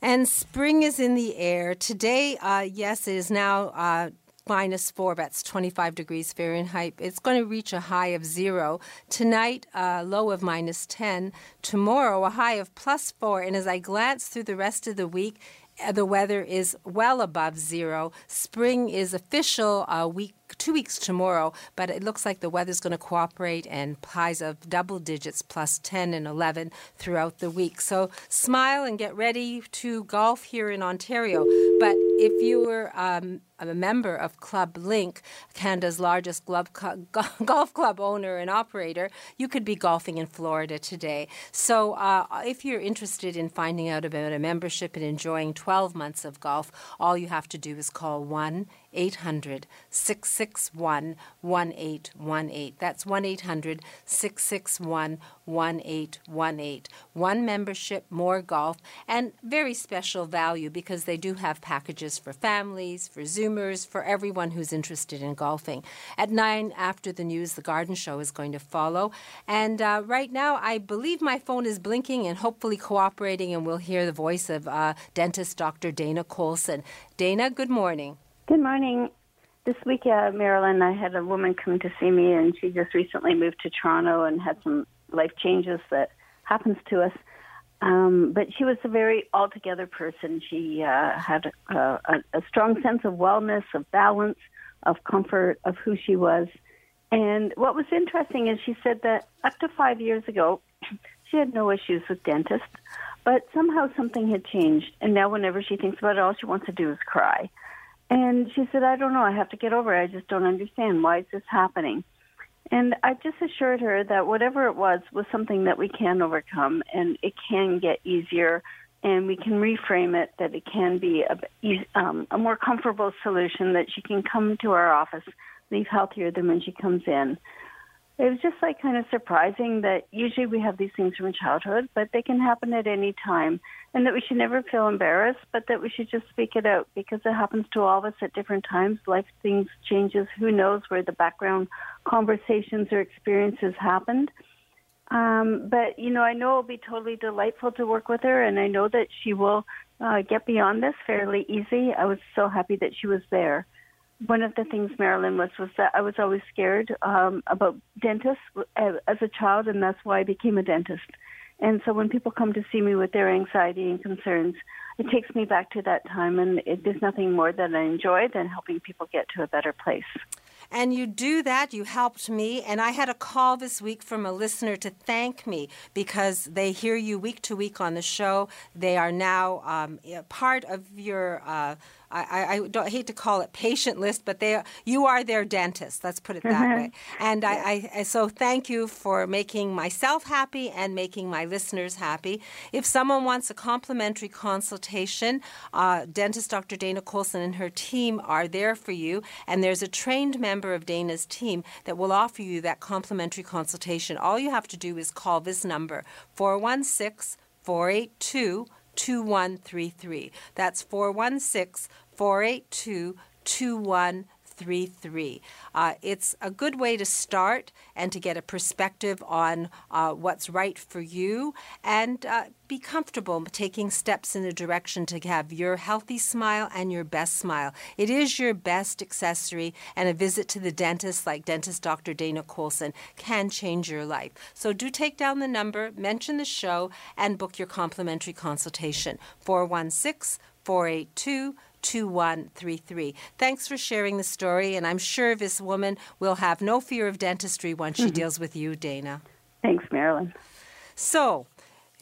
And spring is in the air. Today, uh, yes, it is now uh, minus four, that's 25 degrees Fahrenheit. It's going to reach a high of zero. Tonight, a low of minus 10. Tomorrow, a high of plus four. And as I glance through the rest of the week, uh, the weather is well above zero. Spring is official a week two weeks tomorrow, but it looks like the weather's going to cooperate and highs of double digits, plus 10 and 11 throughout the week. So smile and get ready to golf here in Ontario. But if you were um, a member of Club Link, Canada's largest golf club owner and operator, you could be golfing in Florida today. So uh, if you're interested in finding out about a membership and enjoying 12 months of golf, all you have to do is call 1 800 661 1818. That's 1 800 661 1818. One membership, more golf, and very special value because they do have packages for families, for Zoomers, for everyone who's interested in golfing. At 9 after the news, the garden show is going to follow. And uh, right now, I believe my phone is blinking and hopefully cooperating, and we'll hear the voice of uh, dentist Dr. Dana Colson. Dana, good morning. Good morning. This week, uh, Marilyn, I had a woman come to see me, and she just recently moved to Toronto and had some life changes that happens to us. Um, but she was a very altogether person. She uh, had a, a, a strong sense of wellness, of balance, of comfort, of who she was. And what was interesting is she said that up to five years ago, she had no issues with dentists, but somehow something had changed. And now, whenever she thinks about it, all she wants to do is cry. And she said, I don't know. I have to get over it. I just don't understand. Why is this happening? And I just assured her that whatever it was was something that we can overcome and it can get easier and we can reframe it that it can be a, um, a more comfortable solution that she can come to our office, leave healthier than when she comes in it was just like kind of surprising that usually we have these things from childhood, but they can happen at any time, and that we should never feel embarrassed, but that we should just speak it out because it happens to all of us at different times. Life things changes. Who knows where the background conversations or experiences happened? Um, but you know, I know it'll be totally delightful to work with her, and I know that she will uh, get beyond this fairly easy. I was so happy that she was there one of the things Marilyn was was that I was always scared um, about dentists uh, as a child, and that's why I became a dentist. And so when people come to see me with their anxiety and concerns, it takes me back to that time, and it, there's nothing more that I enjoy than helping people get to a better place. And you do that, you helped me. And I had a call this week from a listener to thank me because they hear you week to week on the show. They are now um, part of your. Uh, I, I, I don't I hate to call it patient list, but they you are their dentist. Let's put it that way. And I, I so thank you for making myself happy and making my listeners happy. If someone wants a complimentary consultation, uh, dentist Dr. Dana Colson and her team are there for you, and there's a trained member of Dana's team that will offer you that complimentary consultation. All you have to do is call this number 416 482 2133. That's 416 482 2133. Uh, it's a good way to start and to get a perspective on uh, what's right for you and uh, be comfortable taking steps in the direction to have your healthy smile and your best smile. It is your best accessory, and a visit to the dentist, like dentist Dr. Dana Colson, can change your life. So do take down the number, mention the show, and book your complimentary consultation 416 482 2133. Thanks for sharing the story, and I'm sure this woman will have no fear of dentistry once she deals with you, Dana. Thanks, Marilyn. So,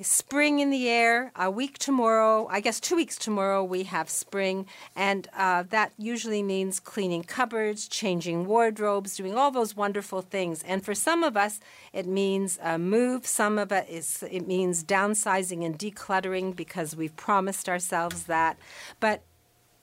spring in the air. A week tomorrow, I guess two weeks tomorrow, we have spring, and uh, that usually means cleaning cupboards, changing wardrobes, doing all those wonderful things. And for some of us, it means a move. Some of it is it means downsizing and decluttering because we've promised ourselves that. But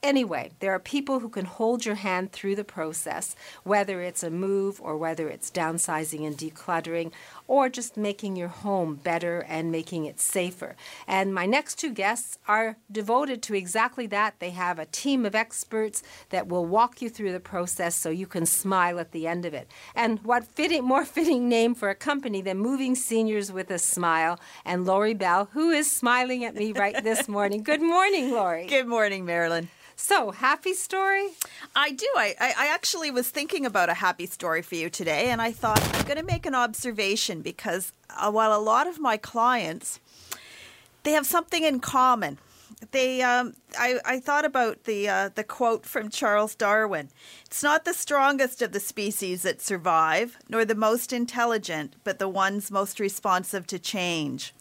Anyway, there are people who can hold your hand through the process, whether it's a move or whether it's downsizing and decluttering or just making your home better and making it safer. And my next two guests are devoted to exactly that. They have a team of experts that will walk you through the process so you can smile at the end of it. And what fitting, more fitting name for a company than Moving Seniors with a Smile and Lori Bell, who is smiling at me right this morning. Good morning, Lori. Good morning, Marilyn. So, happy story? I do. I, I, actually was thinking about a happy story for you today, and I thought I'm going to make an observation because uh, while a lot of my clients, they have something in common. They, um, I, I thought about the uh, the quote from Charles Darwin. It's not the strongest of the species that survive, nor the most intelligent, but the ones most responsive to change.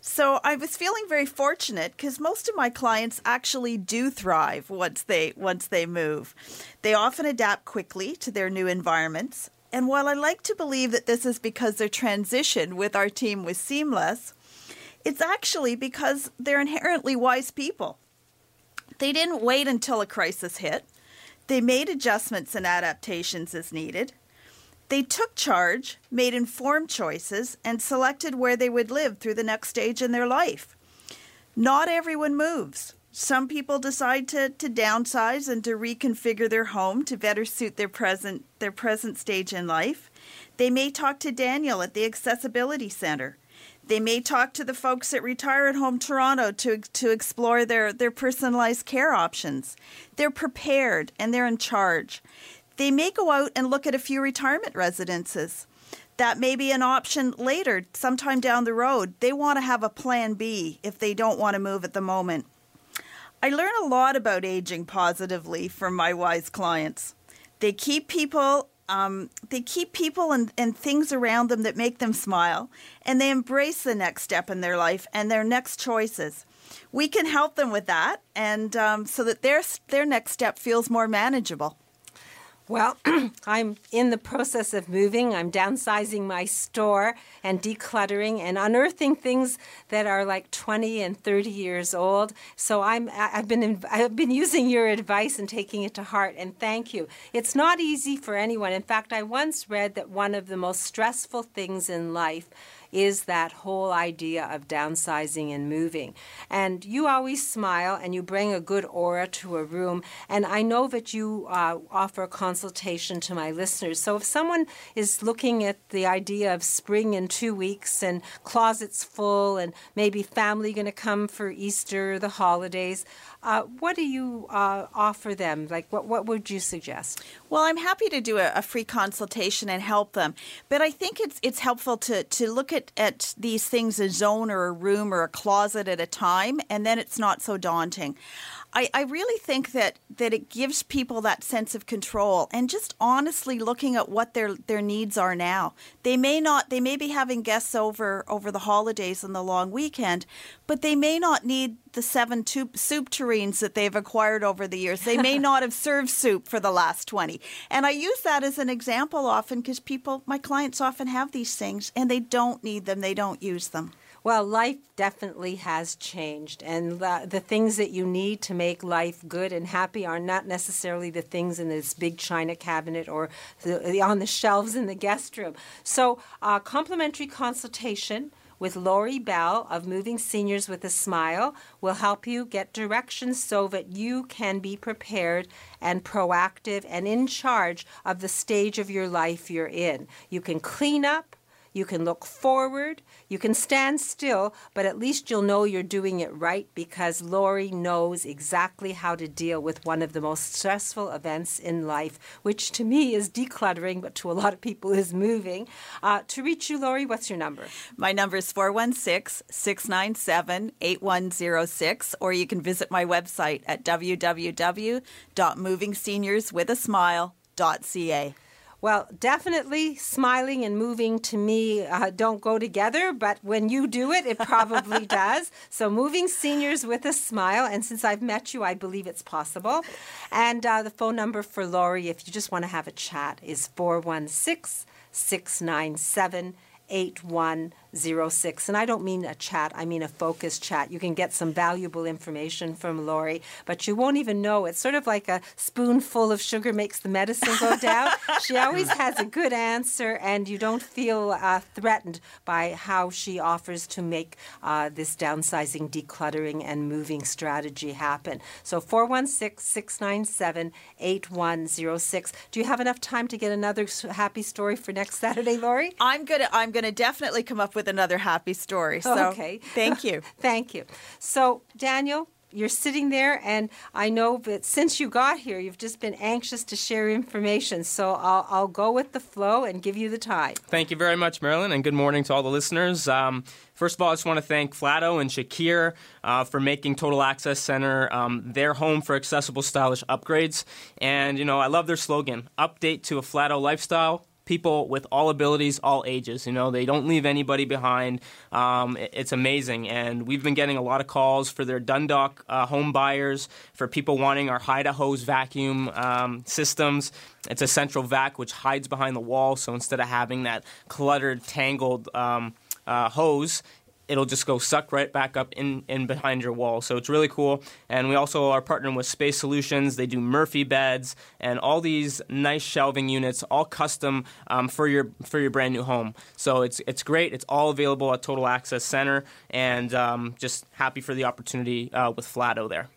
So I was feeling very fortunate because most of my clients actually do thrive once they once they move. They often adapt quickly to their new environments. And while I like to believe that this is because their transition with our team was seamless, it's actually because they're inherently wise people. They didn't wait until a crisis hit. They made adjustments and adaptations as needed. They took charge, made informed choices, and selected where they would live through the next stage in their life. Not everyone moves. Some people decide to, to downsize and to reconfigure their home to better suit their present their present stage in life. They may talk to Daniel at the Accessibility Center. They may talk to the folks at Retire at Home Toronto to, to explore their, their personalized care options. They're prepared and they're in charge. They may go out and look at a few retirement residences. That may be an option later, sometime down the road. They want to have a plan B if they don't want to move at the moment. I learn a lot about aging positively from my wise clients. They keep people um, they keep people and, and things around them that make them smile, and they embrace the next step in their life and their next choices. We can help them with that, and um, so that their their next step feels more manageable. Well, I'm in the process of moving. I'm downsizing my store and decluttering and unearthing things that are like 20 and 30 years old. So I'm I've been I've been using your advice and taking it to heart and thank you. It's not easy for anyone. In fact, I once read that one of the most stressful things in life is that whole idea of downsizing and moving. And you always smile and you bring a good aura to a room. And I know that you uh, offer consultation to my listeners. So if someone is looking at the idea of spring in two weeks and closets full and maybe family going to come for Easter, the holidays, uh, what do you uh, offer them? Like, what, what would you suggest? Well, I'm happy to do a, a, free consultation and help them. But I think it's it's helpful to, to look at, at these things a zone or a room or a closet at a time, and then it's not so daunting. I, I really think that, that it gives people that sense of control and just honestly looking at what their, their needs are now. They may not they may be having guests over over the holidays and the long weekend, but they may not need the seven soup, soup tureens that they've acquired over the years. They may not have served soup for the last 20. And I use that as an example often because people, my clients often have these things and they don't need them, they don't use them. Well, life definitely has changed, and the, the, things that you need to make life good and happy are not necessarily the things in this big china cabinet or the, on the shelves in the guest room. So, uh, complimentary consultation with Lori Bell of Moving Seniors with a Smile will help you get directions so that you can be prepared and proactive and in charge of the stage of your life you're in. You can clean up, you can look forward, you can stand still, but at least you'll know you're doing it right because Lori knows exactly how to deal with one of the most stressful events in life, which to me is decluttering, but to a lot of people is moving. Uh, to reach you, Lori, what's your number? My number is 416 697 8106, or you can visit my website at www.movingseniorswithasmile.ca. Well, definitely smiling and moving to me uh, don't go together, but when you do it, it probably does. So, moving seniors with a smile. And since I've met you, I believe it's possible. And uh, the phone number for Lori, if you just want to have a chat, is 416 697 8106. And I don't mean a chat, I mean a focused chat. You can get some valuable information from Lori, but you won't even know. It's sort of like a spoonful of sugar makes the medicine go down. she always has a good answer, and you don't feel uh, threatened by how she offers to make uh, this downsizing, decluttering, and moving strategy happen. So 416 697 8106. Do you have enough time to get another happy story for next Saturday, Lori? I'm gonna I'm going to definitely come up with another happy story. So okay. thank you. thank you. So, Daniel, you're sitting there, and I know that since you got here, you've just been anxious to share information. So I'll, I'll go with the flow and give you the time. Thank you very much, Marilyn, and good morning to all the listeners. Um, first of all, I just want to thank Flato and Shakir uh, for making Total Access Center um, their home for accessible, stylish upgrades. And, you know, I love their slogan update to a Flato lifestyle people with all abilities, all ages. You know, they don't leave anybody behind. Um, it's amazing, and we've been getting a lot of calls for their Dundalk uh, home buyers, for people wanting our Hide a Hose vacuum um, systems. It's a central vac which hides behind the wall, so instead of having that cluttered, tangled um, uh, hose, it'll just go suck right back up in, in behind your wall. So it's really cool. And we also are partnering with Space Solutions. They do Murphy beds and all these nice shelving units, all custom um, for your for your brand new home. So it's it's great. It's all available at Total Access Center, and um, just happy for the opportunity uh, with Flato there.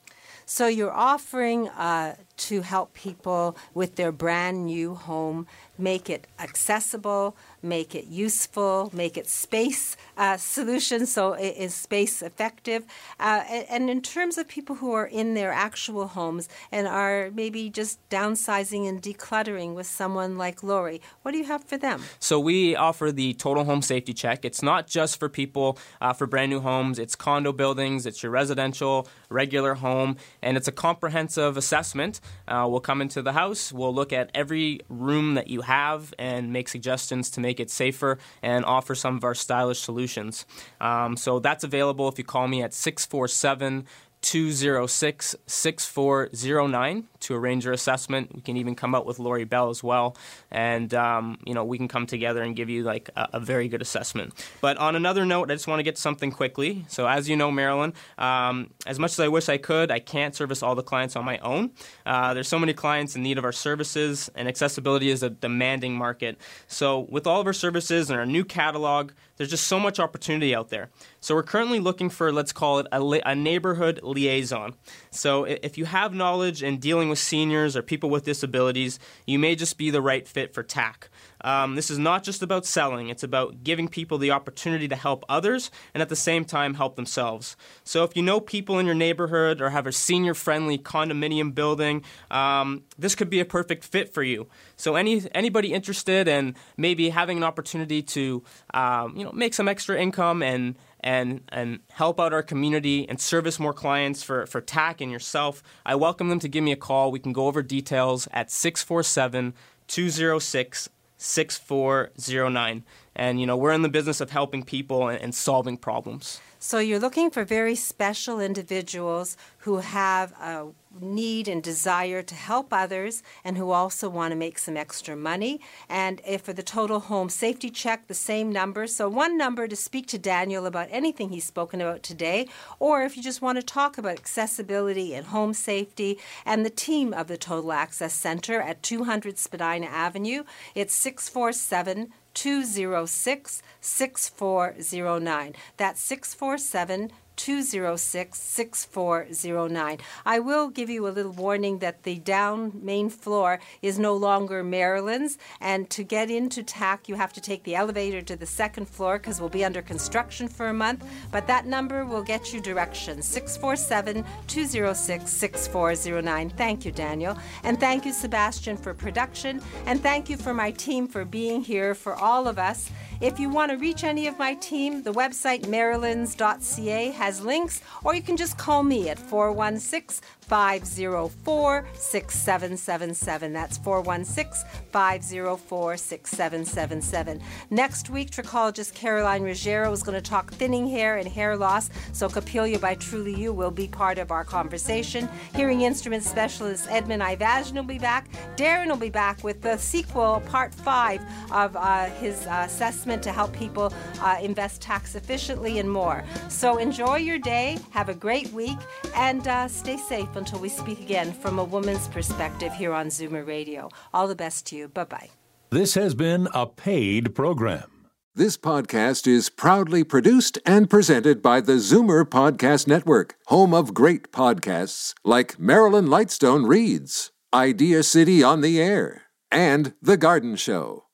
So you're offering uh, to help people with their brand new home, make it accessible, make it useful, make it space uh, solution so it is space effective. Uh, and in terms of people who are in their actual homes and are maybe just downsizing and decluttering with someone like Lori, what do you have for them? So we offer the total home safety check. It's not just for people uh, for brand new homes, it's condo buildings, it's your residential, regular home, and it's a comprehensive assessment. Uh, we'll come into the house, we'll look at every room that you have and make suggestions to make it safer and offer some of our stylish solutions. Um, so that's available if you call me at 647 206 6409 to arrange your assessment. We can even come up with Lori Bell as well, and um, you know we can come together and give you like a, a, very good assessment. But on another note, I just want to get something quickly. So as you know, Marilyn, um, as much as I wish I could, I can't service all the clients on my own. Uh, there's so many clients in need of our services, and accessibility is a demanding market. So with all of our services and our new catalog, there's just so much opportunity out there. So we're currently looking for, let's call it a, a neighborhood liaison. So if you have knowledge in dealing with seniors or people with disabilities, you may just be the right fit for TAC. Um, this is not just about selling, it's about giving people the opportunity to help others and at the same time help themselves. So if you know people in your neighborhood or have a senior friendly condominium building, um, this could be a perfect fit for you. So any anybody interested in maybe having an opportunity to um, you know make some extra income and and and help out our community and service more clients for, for TAC and yourself, I welcome them to give me a call. We can go over details at 647 206 6409. And, you know, we're in the business of helping people and, and solving problems. So you're looking for very special individuals who have a need and desire to help others and who also want to make some extra money. And for the total home safety check, the same number. So one number to speak to Daniel about anything he's spoken about today, or if you just want to talk about accessibility and home safety and the team of the Total Access Center at 200 Spadina Avenue, it's 647 206 6409. That's 647 206 6409. I will give you a little warning that the down main floor is no longer Marilyn's, and to get into TAC, you have to take the elevator to the second floor because we'll be under construction for a month. But that number will get you directions 647 206 6409. Thank you, Daniel. And thank you, Sebastian, for production. And thank you for my team for being here for all of us. If you want to reach any of my team, the website marilyns.ca has links, or you can just call me at 416 504 6777. That's 416 504 6777. Next week, trichologist Caroline Ruggiero is going to talk thinning hair and hair loss, so Capilia by Truly You will be part of our conversation. Hearing instrument specialist Edmund Ivazian will be back. Darren will be back with the sequel, part five of uh, his uh, assessment to help people uh, invest tax efficiently and more. So enjoy your day, have a great week, and uh, stay safe until we speak again from a woman's perspective here on Zoomer Radio. All the best to you. Bye bye. This has been a paid program. This podcast is proudly produced and presented by the Zoomer Podcast Network, home of great podcasts like Marilyn Lightstone Reads, Idea City on the Air, and The Garden Show.